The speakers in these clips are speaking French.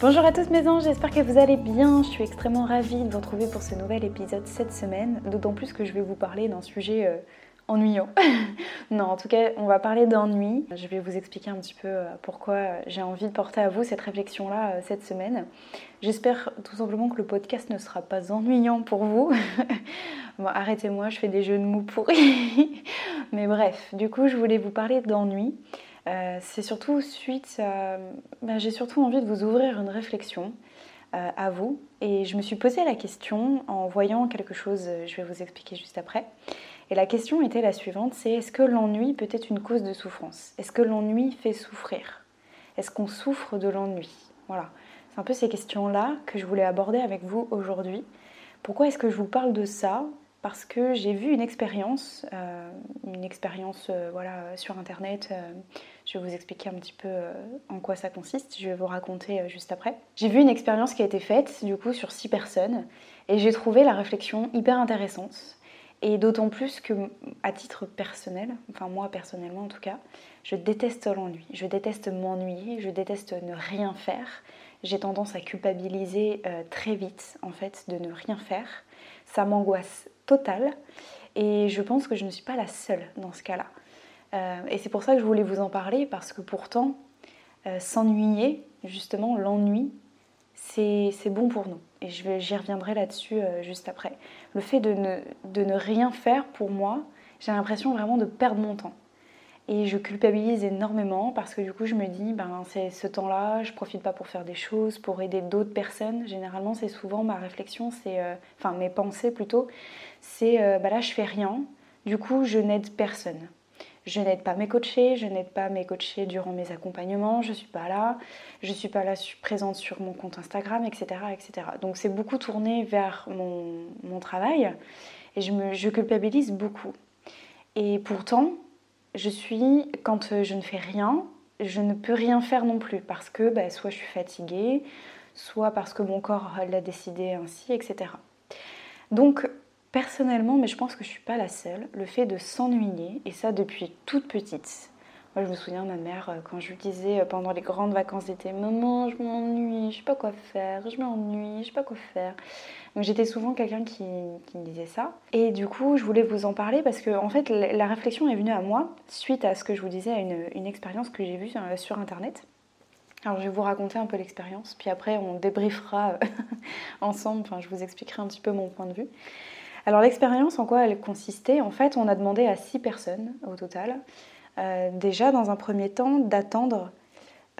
Bonjour à tous mes anges, j'espère que vous allez bien. Je suis extrêmement ravie de vous retrouver pour ce nouvel épisode cette semaine, d'autant plus que je vais vous parler d'un sujet euh, ennuyant. non, en tout cas, on va parler d'ennui. Je vais vous expliquer un petit peu euh, pourquoi j'ai envie de porter à vous cette réflexion-là euh, cette semaine. J'espère tout simplement que le podcast ne sera pas ennuyant pour vous. bon, arrêtez-moi, je fais des jeux de mots pourris. Mais bref, du coup, je voulais vous parler d'ennui. Euh, c'est surtout suite à... Ben, j'ai surtout envie de vous ouvrir une réflexion à vous. Et je me suis posé la question en voyant quelque chose, je vais vous expliquer juste après. Et la question était la suivante, c'est est-ce que l'ennui peut être une cause de souffrance? Est-ce que l'ennui fait souffrir? Est-ce qu'on souffre de l'ennui? Voilà, c'est un peu ces questions-là que je voulais aborder avec vous aujourd'hui. Pourquoi est-ce que je vous parle de ça? Parce que j'ai vu une expérience, euh, une expérience euh, voilà, sur Internet. Euh, je vais vous expliquer un petit peu en quoi ça consiste. Je vais vous raconter juste après. J'ai vu une expérience qui a été faite du coup sur six personnes et j'ai trouvé la réflexion hyper intéressante et d'autant plus que, à titre personnel, enfin moi personnellement en tout cas, je déteste l'ennui. Je déteste m'ennuyer, je déteste ne rien faire. J'ai tendance à culpabiliser très vite en fait de ne rien faire. Ça m'angoisse totale et je pense que je ne suis pas la seule dans ce cas-là. Euh, et c'est pour ça que je voulais vous en parler parce que pourtant, euh, s'ennuyer, justement, l'ennui, c'est bon pour nous. Et j'y reviendrai là-dessus euh, juste après. Le fait de ne, de ne rien faire pour moi, j'ai l'impression vraiment de perdre mon temps. Et je culpabilise énormément parce que du coup je me dis, ben c'est ce temps-là, je profite pas pour faire des choses, pour aider d'autres personnes. Généralement c'est souvent ma réflexion, c'est, euh, enfin mes pensées plutôt, c'est, euh, ben là je fais rien, du coup je n'aide personne. Je n'aide pas mes coachés, je n'aide pas mes coachés durant mes accompagnements, je ne suis pas là, je ne suis pas là présente sur mon compte Instagram, etc. etc. Donc c'est beaucoup tourné vers mon, travail et je, me, je culpabilise beaucoup. Et pourtant, je suis, quand je ne fais rien, je ne peux rien faire non plus parce que bah, soit je suis fatiguée, soit parce que mon corps l'a décidé ainsi, etc. Donc Personnellement, mais je pense que je ne suis pas la seule, le fait de s'ennuyer, et ça depuis toute petite. Je me souviens, ma mère, euh, quand je lui disais euh, pendant les grandes vacances d'été, Maman, je m'ennuie, je sais pas quoi faire, je m'ennuie, je sais pas quoi faire. Donc, j'étais souvent quelqu'un qui, me disait ça. Et du coup, je voulais vous en parler parce que, en fait, la réflexion est venue à moi suite à ce que je vous disais, à une, expérience que j'ai vue euh, sur Internet. Alors je vais vous raconter un peu l'expérience, puis après on débriefera ensemble, enfin je vous expliquerai un petit peu mon point de vue. Alors l'expérience, en quoi elle consistait? En fait, on a demandé à six personnes au total, euh, déjà dans un premier temps, d'attendre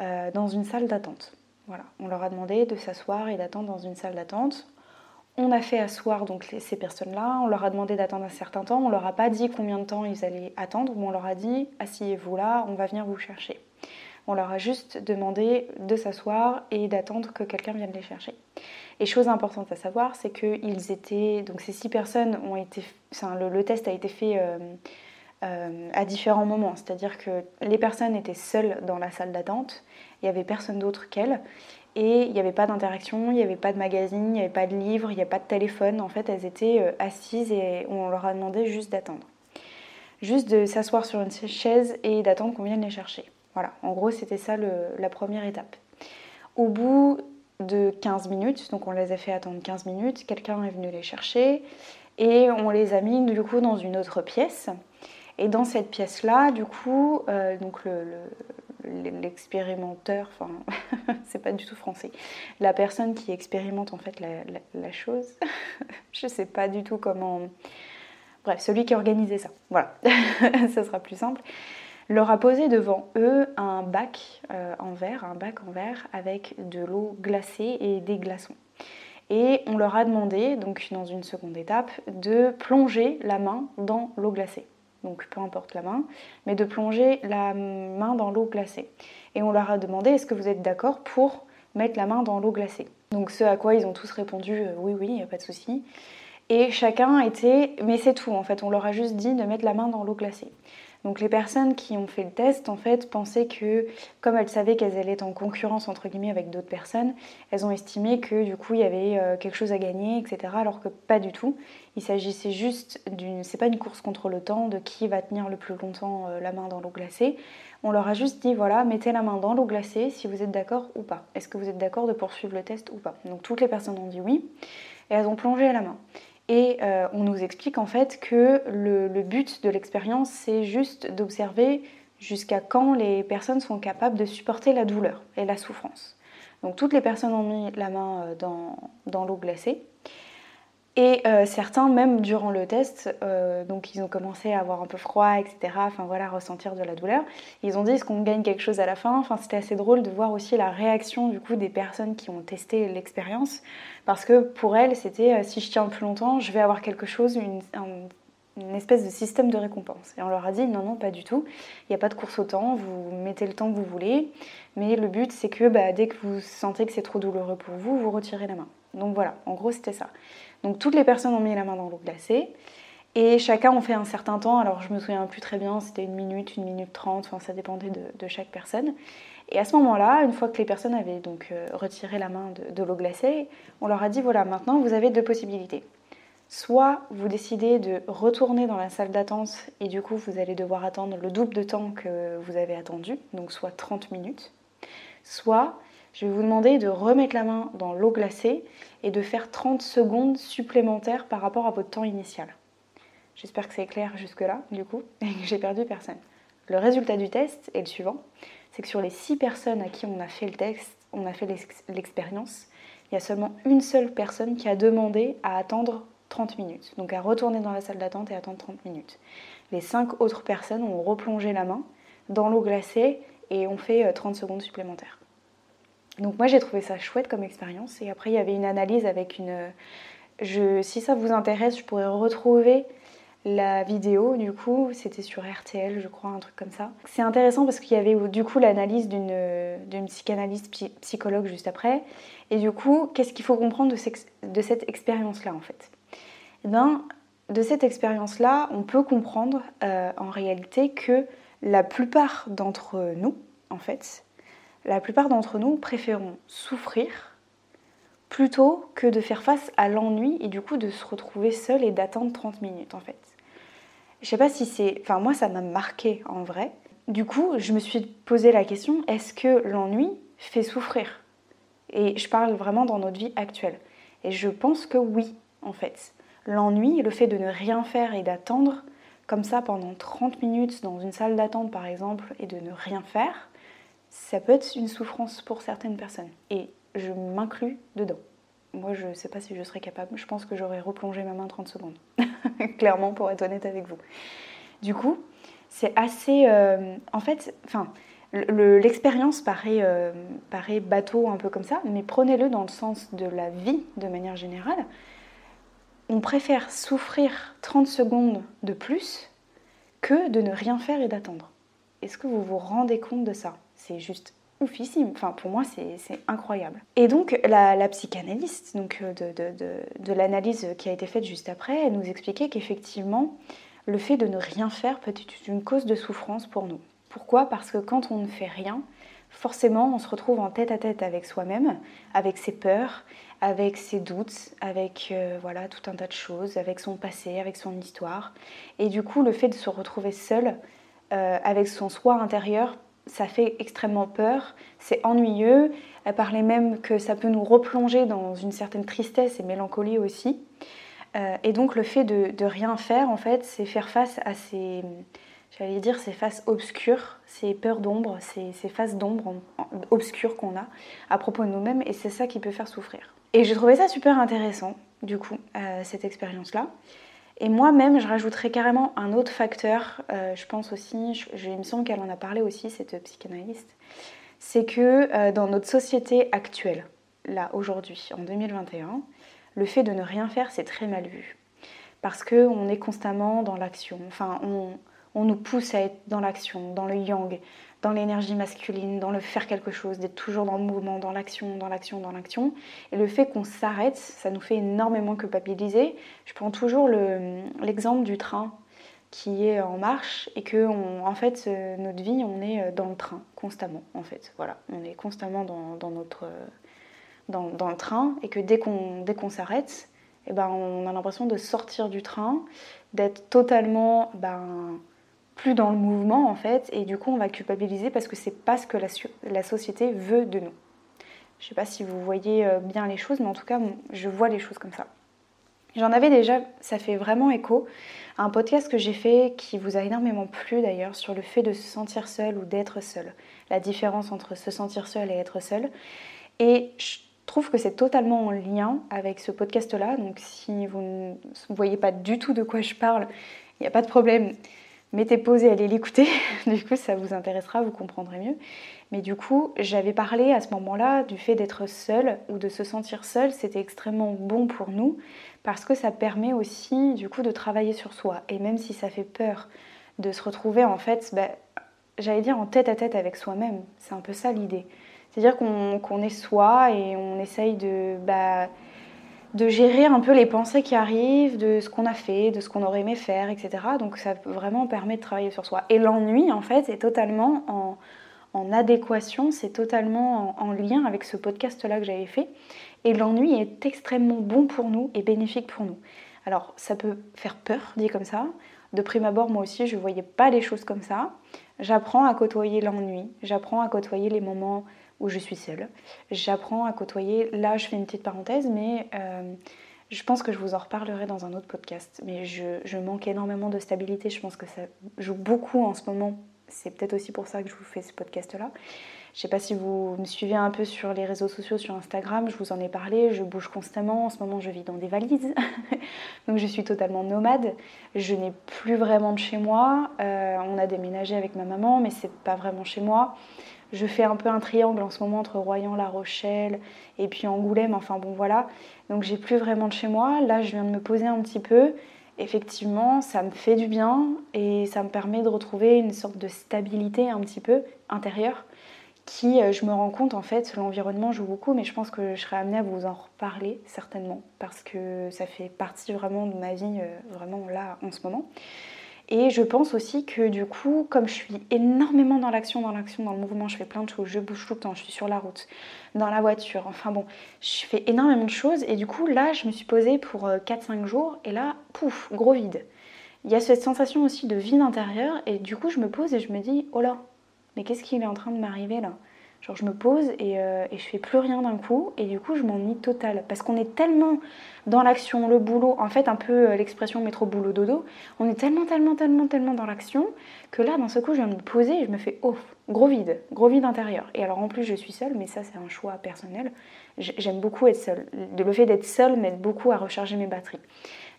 euh, dans une salle d'attente. Voilà, on leur a demandé de s'asseoir et d'attendre dans une salle d'attente. On a fait asseoir donc ces personnes-là, on leur a demandé d'attendre un certain temps, on leur a pas dit combien de temps ils allaient attendre, on leur a dit asseyez-vous là, on va venir vous chercher. On leur a juste demandé de s'asseoir et d'attendre que quelqu'un vienne les chercher. Et chose importante à savoir, c'est que ils étaient, donc ces six personnes ont été, le, test a été fait euh, euh, à différents moments, c'est-à-dire que les personnes étaient seules dans la salle d'attente, il n'y avait personne d'autre qu'elles, et il n'y avait pas d'interaction, il n'y avait pas de magazine, il n'y avait pas de livre, il n'y avait pas de téléphone. En fait, elles étaient euh, assises et on leur a demandé juste d'attendre. Juste de s'asseoir sur une chaise et d'attendre qu'on vienne les chercher. Voilà, en gros, c'était ça la première étape. Au bout de 15 minutes, donc on les a fait attendre 15 minutes, quelqu'un est venu les chercher et on les a mis du coup dans une autre pièce. Et dans cette pièce-là, du coup, euh, donc l'expérimenteur, enfin, c'est pas du tout français, la personne qui expérimente en fait la, chose, je sais pas du tout comment. Bref, celui qui organisait ça, voilà, ça sera plus simple leur a posé devant eux un bac euh, en verre, un bac en verre avec de l'eau glacée et des glaçons. Et on leur a demandé, donc dans une seconde étape, de plonger la main dans l'eau glacée. Donc peu importe la main, mais de plonger la main dans l'eau glacée. Et on leur a demandé est-ce que vous êtes d'accord pour mettre la main dans l'eau glacée? Donc ce à quoi ils ont tous répondu euh, oui, oui, il n'y a pas de souci. Et chacun était, mais c'est tout en fait, on leur a juste dit de mettre la main dans l'eau glacée. Donc les personnes qui ont fait le test, en fait, pensaient que, comme elles savaient qu'elles allaient être en concurrence, entre guillemets, avec d'autres personnes, elles ont estimé que, du coup, il y avait euh, quelque chose à gagner, etc. Alors que pas du tout. Il s'agissait juste d'une... C'est pas une course contre le temps, de qui va tenir le plus longtemps euh, la main dans l'eau glacée. On leur a juste dit, voilà, mettez la main dans l'eau glacée si vous êtes d'accord ou pas. Est-ce que vous êtes d'accord de poursuivre le test ou pas? Donc toutes les personnes ont dit oui, et elles ont plongé la main. Et euh, on nous explique en fait que le, but de l'expérience, c'est juste d'observer jusqu'à quand les personnes sont capables de supporter la douleur et la souffrance. Donc toutes les personnes ont mis la main euh, dans l'eau glacée et euh, certains, même durant le test, euh, donc ils ont commencé à avoir un peu froid, etc. Enfin voilà, ressentir de la douleur. Ils ont dit est-ce qu'on gagne quelque chose à la fin? Enfin c'était assez drôle de voir aussi la réaction du coup des personnes qui ont testé l'expérience, parce que pour elles c'était euh, si je tiens plus longtemps, je vais avoir quelque chose, une, espèce de système de récompense. Et on leur a dit non non pas du tout. Il n'y a pas de course au temps. Vous mettez le temps que vous voulez, mais le but c'est que bah, dès que vous sentez que c'est trop douloureux pour vous, vous retirez la main. Donc voilà, en gros c'était ça. Donc toutes les personnes ont mis la main dans l'eau glacée et chacun ont fait un certain temps. Alors je me souviens plus très bien, c'était une minute, une minute trente, enfin ça dépendait de, chaque personne. Et à ce moment-là, une fois que les personnes avaient donc euh, retiré la main de, l'eau glacée, on leur a dit voilà, maintenant vous avez deux possibilités. Soit vous décidez de retourner dans la salle d'attente et du coup vous allez devoir attendre le double de temps que vous avez attendu, donc soit 30 minutes. Soit je vais vous demander de remettre la main dans l'eau glacée et de faire 30 secondes supplémentaires par rapport à votre temps initial. J'espère que c'est clair jusque-là, du coup, et que j'ai perdu personne. Le résultat du test est le suivant, c'est que sur les 6 personnes à qui on a fait le test, on a fait l'expérience, il y a seulement une seule personne qui a demandé à attendre 30 minutes, donc à retourner dans la salle d'attente et attendre 30 minutes. Les 5 autres personnes ont replongé la main dans l'eau glacée et ont fait 30 euh, secondes supplémentaires. Donc moi j'ai trouvé ça chouette comme expérience. Et après il y avait une analyse avec une... Je, si ça vous intéresse, je pourrais retrouver la vidéo du coup, c'était sur RTL je crois, un truc comme ça. C'est intéressant parce qu'il y avait du coup l'analyse d'une psychanalyste psychologue juste après. Et du coup, qu'est-ce qu'il faut comprendre de, cette expérience-là en fait? Eh bien, de cette expérience-là, on peut comprendre euh, en réalité que la plupart d'entre nous, en fait, la plupart d'entre nous préférons souffrir plutôt que de faire face à l'ennui et du coup de se retrouver seul et d'attendre 30 minutes en fait. Je sais pas si c'est. Enfin, moi ça m'a marqué en vrai. Du coup, je me suis posé la question est-ce que l'ennui fait souffrir? Et je parle vraiment dans notre vie actuelle. Et je pense que oui, en fait. L'ennui, le fait de ne rien faire et d'attendre comme ça pendant 30 minutes dans une salle d'attente par exemple et de ne rien faire, ça peut être une souffrance pour certaines personnes. Et je m'inclus dedans. Moi, je ne sais pas si je serais capable. Je pense que j'aurais replongé ma main 30 secondes. Clairement, pour être honnête avec vous. Du coup, c'est assez... Euh, en fait, enfin... L'expérience paraît, euh, paraît bateau un peu comme ça, mais prenez-le dans le sens de la vie de manière générale. On préfère souffrir 30 secondes de plus que de ne rien faire et d'attendre. Est-ce que vous vous rendez compte de ça? C'est juste oufissime. Enfin, pour moi, c'est incroyable. Et donc, la, psychanalyste donc, euh, de, l'analyse qui a été faite juste après, elle nous expliquait qu'effectivement, le fait de ne rien faire peut être une cause de souffrance pour nous. Pourquoi? Parce que quand on ne fait rien, forcément, on se retrouve en tête à tête avec soi-même, avec ses peurs, avec ses doutes, avec euh, voilà tout un tas de choses, avec son passé, avec son histoire. Et du coup, le fait de se retrouver seul euh, avec son soi intérieur ça fait extrêmement peur, c'est ennuyeux. Elle parlait même que ça peut nous replonger dans une certaine tristesse et mélancolie aussi. Euh, et donc le fait de, rien faire, en fait, c'est faire face à ces, j'allais dire, ces faces obscures, ces peurs d'ombre, ces, faces d'ombre obscures qu'on a à propos de nous-mêmes, et c'est ça qui peut faire souffrir. Et j'ai trouvé ça super intéressant, du coup, euh, cette expérience-là. Et moi-même, je rajouterais carrément un autre facteur, euh, je pense aussi, il me semble qu'elle en a parlé aussi, cette psychanalyste, c'est que euh, dans notre société actuelle, là, aujourd'hui, en 2021, le fait de ne rien faire, c'est très mal vu. Parce qu'on est constamment dans l'action. Enfin, on nous pousse à être dans l'action, dans le yang, dans l'énergie masculine, dans le faire quelque chose, d'être toujours dans le mouvement, dans l'action, dans l'action, dans l'action. Et le fait qu'on s'arrête, ça nous fait énormément culpabiliser. Je prends toujours l'exemple du train qui est en marche et que fait euh, notre vie on est euh, dans le train constamment en fait voilà on est constamment dans, notre euh, le train et que dès qu'on dès qu'on s'arrête eh ben on a l'impression de sortir du train d'être totalement ben, plus dans le mouvement en fait et du coup on va culpabiliser parce que c'est pas ce que la, la, société veut de nous. Je sais pas si vous voyez euh, bien les choses mais en tout cas je vois les choses comme ça. J'en avais déjà, ça fait vraiment écho un podcast que j'ai fait qui vous a énormément plu d'ailleurs sur le fait de se sentir seul ou d'être seul, la différence entre se sentir seul et être seul. Et je trouve que c'est totalement en lien avec ce podcast-là. Donc si vous ne voyez pas du tout de quoi je parle, il n'y a pas de problème mettez pause et allez l'écouter. du coup, ça vous intéressera, vous comprendrez mieux. Mais du coup, j'avais parlé à ce moment-là du fait d'être seul ou de se sentir seul. C'était extrêmement bon pour nous parce que ça permet aussi, du coup, de travailler sur soi. Et même si ça fait peur de se retrouver, en fait, bah, j'allais dire en tête à tête avec soi-même. C'est un peu ça l'idée. C'est-à-dire qu'on est soi et on essaye de. Bah, de gérer un peu les pensées qui arrivent, de ce qu'on a fait, de ce qu'on aurait aimé faire, etc. Donc ça vraiment permet de travailler sur soi. Et l'ennui, en fait, est totalement en, adéquation, c'est totalement en, lien avec ce podcast-là que j'avais fait. Et l'ennui est extrêmement bon pour nous et bénéfique pour nous. Alors ça peut faire peur, dit comme ça. De prime abord, moi aussi, je ne voyais pas les choses comme ça. J'apprends à côtoyer l'ennui, j'apprends à côtoyer les moments où je suis seule. J'apprends à côtoyer. Là, je fais une petite parenthèse, mais euh, je pense que je vous en reparlerai dans un autre podcast. Mais je, manque énormément de stabilité. Je pense que ça joue beaucoup en ce moment. C'est peut-être aussi pour ça que je vous fais ce podcast-là. Je ne sais pas si vous me suivez un peu sur les réseaux sociaux, sur Instagram, je vous en ai parlé, je bouge constamment, en ce moment je vis dans des valises, donc je suis totalement nomade, je n'ai plus vraiment de chez moi, euh, on a déménagé avec ma maman mais c'est pas vraiment chez moi, je fais un peu un triangle en ce moment entre Royan, La Rochelle et puis Angoulême. Enfin bon voilà. Donc j'ai plus vraiment de chez moi. Là je viens de me poser un petit peu. Effectivement, ça me fait du bien et ça me permet de retrouver une sorte de stabilité un petit peu intérieure qui, euh, je me rends compte en fait, l'environnement joue beaucoup, mais je pense que je serai amenée à vous en reparler certainement parce que ça fait partie vraiment de ma vie, euh, vraiment là en ce moment. Et je pense aussi que du coup, comme je suis énormément dans l'action, dans l'action, dans le mouvement, je fais plein de choses, je bouge tout le temps, je suis sur la route, dans la voiture, enfin bon, je fais énormément de choses. Et du coup, là, je me suis posée pour 4-5 euh, jours et là, pouf, gros vide. Il y a cette sensation aussi de vide intérieur et du coup, je me pose et je me dis, oh là, mais qu'est-ce qui est en train de m'arriver là? Genre je me pose et, euh, et, je fais plus rien d'un coup et du coup je m'ennuie total parce qu'on est tellement dans l'action, le boulot, en fait un peu euh, l'expression métro boulot dodo, on est tellement tellement tellement tellement dans l'action que là d'un ce coup je viens de me poser et je me fais oh gros vide, gros vide intérieur. Et alors en plus je suis seule mais ça c'est un choix personnel. J'aime beaucoup être seule. Le fait d'être seule m'aide beaucoup à recharger mes batteries.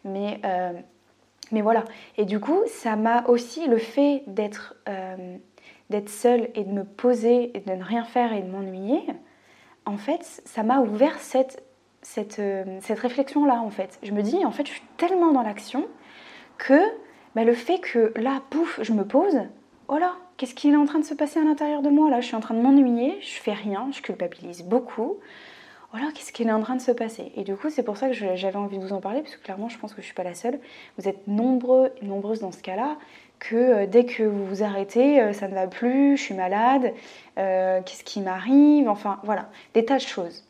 Mais euh, mais voilà. Et du coup ça m'a aussi le fait d'être d'être seule et de me poser et de ne rien faire et de m'ennuyer, en fait, ça m'a ouvert cette, euh, réflexion-là, en fait. Je me dis, en fait, je suis tellement dans l'action que bah, le fait que là, pouf, je me pose, oh là, qu'est-ce qui est en train de se passer à l'intérieur de moi? Là, je suis en train de m'ennuyer, je fais rien, je culpabilise beaucoup. Oh qu'est-ce qui est en train de se passer? Et du coup, c'est pour ça que j'avais envie de vous en parler, parce que clairement, je pense que je ne suis pas la seule. Vous êtes nombreux et nombreuses dans ce cas-là que euh, dès que vous vous arrêtez, euh, ça ne va plus, je suis malade, euh, qu'est-ce qui m'arrive, enfin voilà, des tas de choses.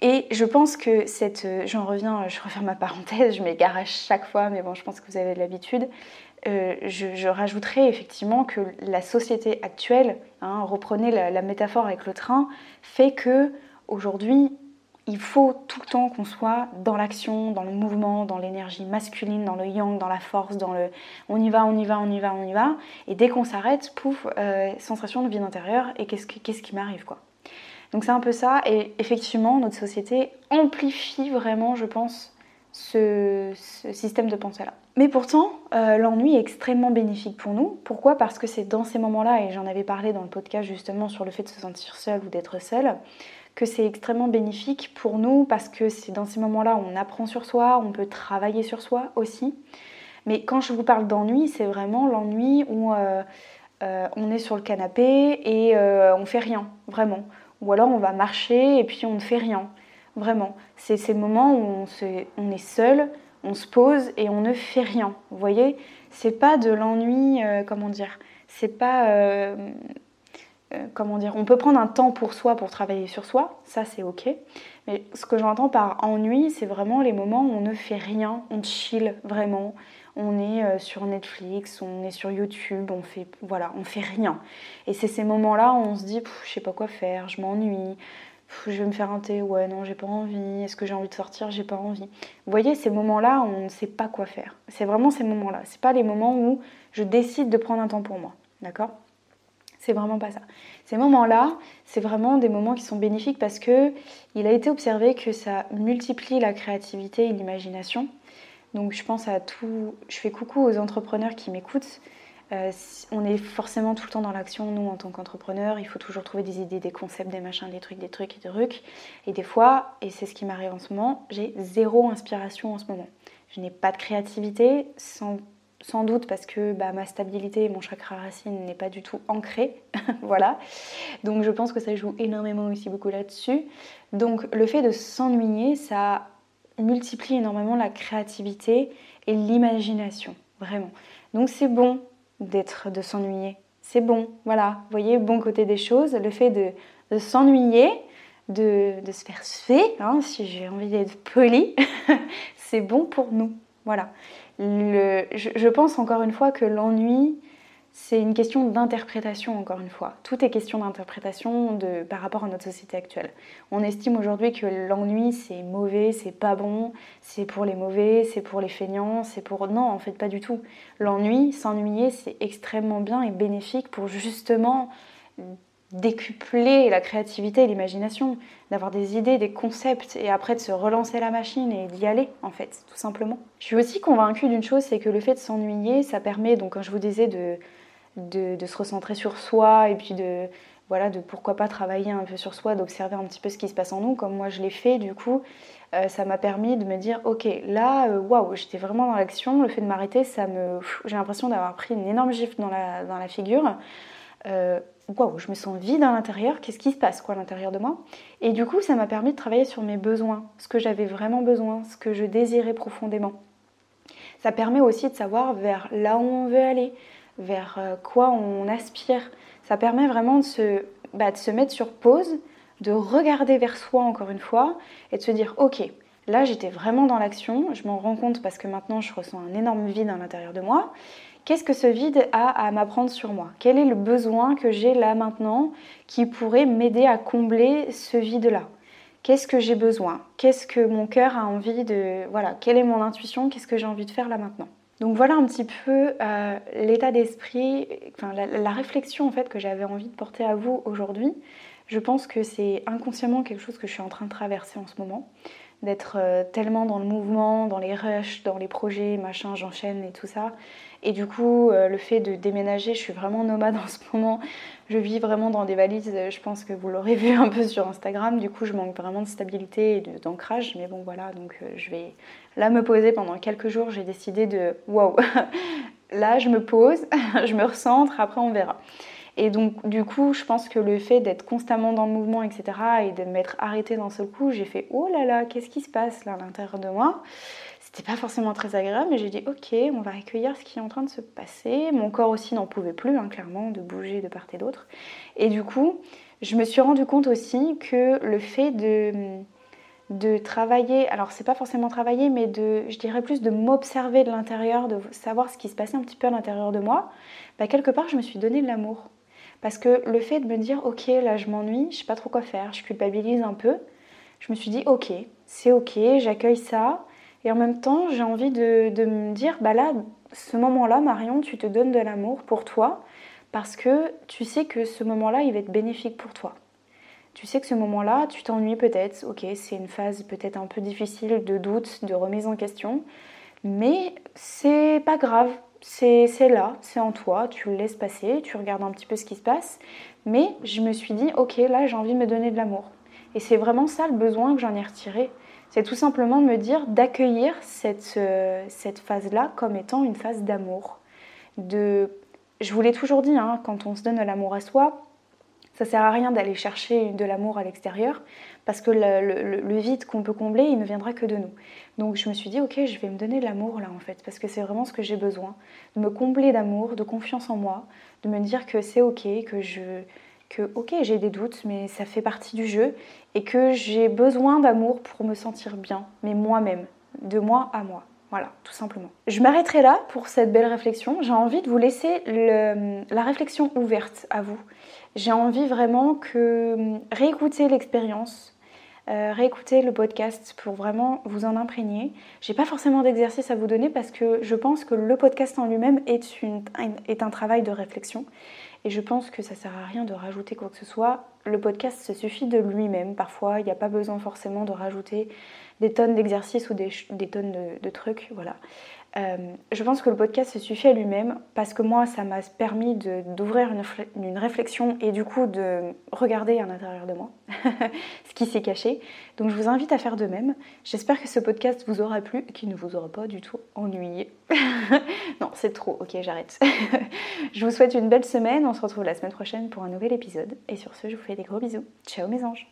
Et je pense que cette, j'en reviens, je referme ma parenthèse, je m'égare à chaque fois, mais bon, je pense que vous avez l'habitude. je, je, rajouterai effectivement que la société actuelle, hein, reprenez la, métaphore avec le train, fait que aujourd'hui il faut tout le temps qu'on soit dans l'action, dans le mouvement, dans l'énergie masculine, dans le yang, dans la force, dans le on y va, on y va, on y va, on y va. Et dès qu'on s'arrête, pouf, euh, sensation de vide intérieur et qu'est-ce qui, m'arrive quoi. Donc c'est un peu ça. Et effectivement, notre société amplifie vraiment, je pense, ce, système de pensée-là. Mais pourtant, euh, l'ennui est extrêmement bénéfique pour nous. Pourquoi? Parce que c'est dans ces moments-là, et j'en avais parlé dans le podcast justement sur le fait de se sentir seul ou d'être seul, que c'est extrêmement bénéfique pour nous parce que c'est dans ces moments-là on apprend sur soi, on peut travailler sur soi aussi. Mais quand je vous parle d'ennui, c'est vraiment l'ennui où euh, euh, on est sur le canapé et euh, on fait rien, vraiment. Ou alors on va marcher et puis on ne fait rien, vraiment. C'est ces moments où on, est seul, on se pose et on ne fait rien. Vous voyez C'est pas de l'ennui, comment dire C'est pas comment dire, on peut prendre un temps pour soi pour travailler sur soi, ça c'est ok. Mais ce que j'entends par ennui, c'est vraiment les moments où on ne fait rien, on chill vraiment, on est euh, sur Netflix, on est sur YouTube, on fait voilà, on fait rien. Et c'est ces moments-là où on se dit, je sais pas quoi faire, je m'ennuie, je vais me faire un thé, ouais non j'ai pas envie, est-ce que j'ai envie de sortir, j'ai pas envie. Vous voyez ces moments-là, on ne sait pas quoi faire. C'est vraiment ces moments-là. C'est pas les moments où je décide de prendre un temps pour moi, d'accord? C'est vraiment pas ça. Ces moments-là, c'est vraiment des moments qui sont bénéfiques parce que il a été observé que ça multiplie la créativité et l'imagination. Donc je pense à tout, je fais coucou aux entrepreneurs qui m'écoutent. Euh, on est forcément tout le temps dans l'action, nous en tant qu'entrepreneurs, il faut toujours trouver des idées, des concepts, des machins, des trucs, des trucs et des trucs. Et des fois, et c'est ce qui m'arrive en ce moment, j'ai zéro inspiration en ce moment. Je n'ai pas de créativité, sans, sans doute parce que bah, ma stabilité, mon chakra racine n'est pas du tout ancré. voilà. Donc je pense que ça joue énormément aussi beaucoup là-dessus. Donc le fait de s'ennuyer, ça multiplie énormément la créativité et l'imagination, vraiment. Donc c'est bon d'être, de s'ennuyer. C'est bon, voilà. Vous voyez, bon côté des choses, le fait de, s'ennuyer, de, se faire suer, hein, si j'ai envie d'être poli, c'est bon pour nous. Voilà. Le, je, pense encore une fois que l'ennui, c'est une question d'interprétation, encore une fois. Tout est question d'interprétation par rapport à notre société actuelle. On estime aujourd'hui que l'ennui, c'est mauvais, c'est pas bon, c'est pour les mauvais, c'est pour les feignants, c'est pour... Non, en fait, pas du tout. L'ennui, s'ennuyer, c'est extrêmement bien et bénéfique pour justement décupler la créativité et l'imagination, d'avoir des idées, des concepts et après de se relancer la machine et d'y aller en fait, tout simplement. Je suis aussi convaincue d'une chose, c'est que le fait de s'ennuyer, ça permet, donc comme je vous disais, de, de, se recentrer sur soi et puis de, voilà, de pourquoi pas travailler un peu sur soi, d'observer un petit peu ce qui se passe en nous, comme moi je l'ai fait du coup. Euh, ça m'a permis de me dire ok là euh, waouh j'étais vraiment dans l'action le fait de m'arrêter ça me j'ai l'impression d'avoir pris une énorme gifle dans la, dans la figure euh, waouh je me sens vide à l'intérieur qu'est-ce qui se passe quoi à l'intérieur de moi? Et du coup ça m'a permis de travailler sur mes besoins ce que j'avais vraiment besoin ce que je désirais profondément ça permet aussi de savoir vers là où on veut aller vers euh, quoi on aspire. Ça permet vraiment de se, bah, de se mettre sur pause, de regarder vers soi encore une fois et de se dire ok, là j'étais vraiment dans l'action, je m'en rends compte parce que maintenant je ressens un énorme vide à l'intérieur de moi. Qu'est-ce que ce vide a à m'apprendre sur moi? Quel est le besoin que j'ai là maintenant qui pourrait m'aider à combler ce vide-là? Qu'est-ce que j'ai besoin? Qu'est-ce que mon cœur a envie de... Voilà, quelle est mon intuition? Qu'est-ce que j'ai envie de faire là maintenant? Donc voilà un petit peu euh, l'état d'esprit, la, réflexion en fait que j'avais envie de porter à vous aujourd'hui. Je pense que c'est inconsciemment quelque chose que je suis en train de traverser en ce moment, d'être euh, tellement dans le mouvement, dans les rushs, dans les projets, machin, j'enchaîne et tout ça. Et du coup, euh, le fait de déménager, je suis vraiment nomade en ce moment. Je vis vraiment dans des valises, je pense que vous l'aurez vu un peu sur Instagram. Du coup, je manque vraiment de stabilité et d'ancrage. Mais bon, voilà, donc je vais Là, me poser pendant quelques jours, j'ai décidé de wow, là, je me pose, je me recentre, après on verra. Et donc, du coup, je pense que le fait d'être constamment dans le mouvement, etc., et de m'être arrêtée d'un seul coup, j'ai fait oh là là, qu'est-ce qui se passe là à l'intérieur de moi? C'était pas forcément très agréable, mais j'ai dit ok, on va accueillir ce qui est en train de se passer. Mon corps aussi n'en pouvait plus, hein, clairement, de bouger de part et d'autre. Et du coup, je me suis rendu compte aussi que le fait de de travailler, alors c'est pas forcément travailler, mais de, je dirais plus de m'observer de l'intérieur, de savoir ce qui se passait un petit peu à l'intérieur de moi, bah quelque part je me suis donné de l'amour. Parce que le fait de me dire, ok, là je m'ennuie, je sais pas trop quoi faire, je culpabilise un peu, je me suis dit, ok, c'est ok, j'accueille ça, et en même temps j'ai envie de, me dire, bah là, ce moment-là, Marion, tu te donnes de l'amour pour toi, parce que tu sais que ce moment-là, il va être bénéfique pour toi. Tu sais que ce moment-là, tu t'ennuies peut-être, ok, c'est une phase peut-être un peu difficile de doute, de remise en question, mais c'est pas grave, c'est là, c'est en toi, tu le laisses passer, tu regardes un petit peu ce qui se passe, mais je me suis dit, ok, là j'ai envie de me donner de l'amour. Et c'est vraiment ça le besoin que j'en ai retiré. C'est tout simplement de me dire d'accueillir cette, cette phase-là comme étant une phase d'amour. De... Je vous l'ai toujours dit, hein, quand on se donne l'amour à soi, ça sert à rien d'aller chercher de l'amour à l'extérieur parce que le, vide qu'on peut combler, il ne viendra que de nous. Donc je me suis dit, ok, je vais me donner de l'amour là en fait, parce que c'est vraiment ce que j'ai besoin, de me combler d'amour, de confiance en moi, de me dire que c'est ok, que ok, j'ai des doutes, mais ça fait partie du jeu, et que j'ai besoin d'amour pour me sentir bien, mais moi-même, de moi à moi. Voilà, tout simplement. Je m'arrêterai là pour cette belle réflexion. J'ai envie de vous laisser la réflexion ouverte à vous. J'ai envie vraiment que réécouter l'expérience, euh, réécouter le podcast pour vraiment vous en imprégner. J'ai pas forcément d'exercice à vous donner parce que je pense que le podcast en lui-même est, un travail de réflexion. Et je pense que ça sert à rien de rajouter quoi que ce soit. Le podcast se suffit de lui-même. Parfois, il n'y a pas besoin forcément de rajouter des tonnes d'exercices ou des, tonnes de, trucs. Voilà. Euh, je pense que le podcast se suffit à lui-même parce que moi, ça m'a permis d'ouvrir une, réflexion et du coup de regarder à l'intérieur de moi ce qui s'est caché. Donc je vous invite à faire de même. J'espère que ce podcast vous aura plu et qu'il ne vous aura pas du tout ennuyé. non, c'est trop. Ok, j'arrête. je vous souhaite une belle semaine. On se retrouve la semaine prochaine pour un nouvel épisode. Et sur ce, je vous fais des gros bisous. Ciao mes anges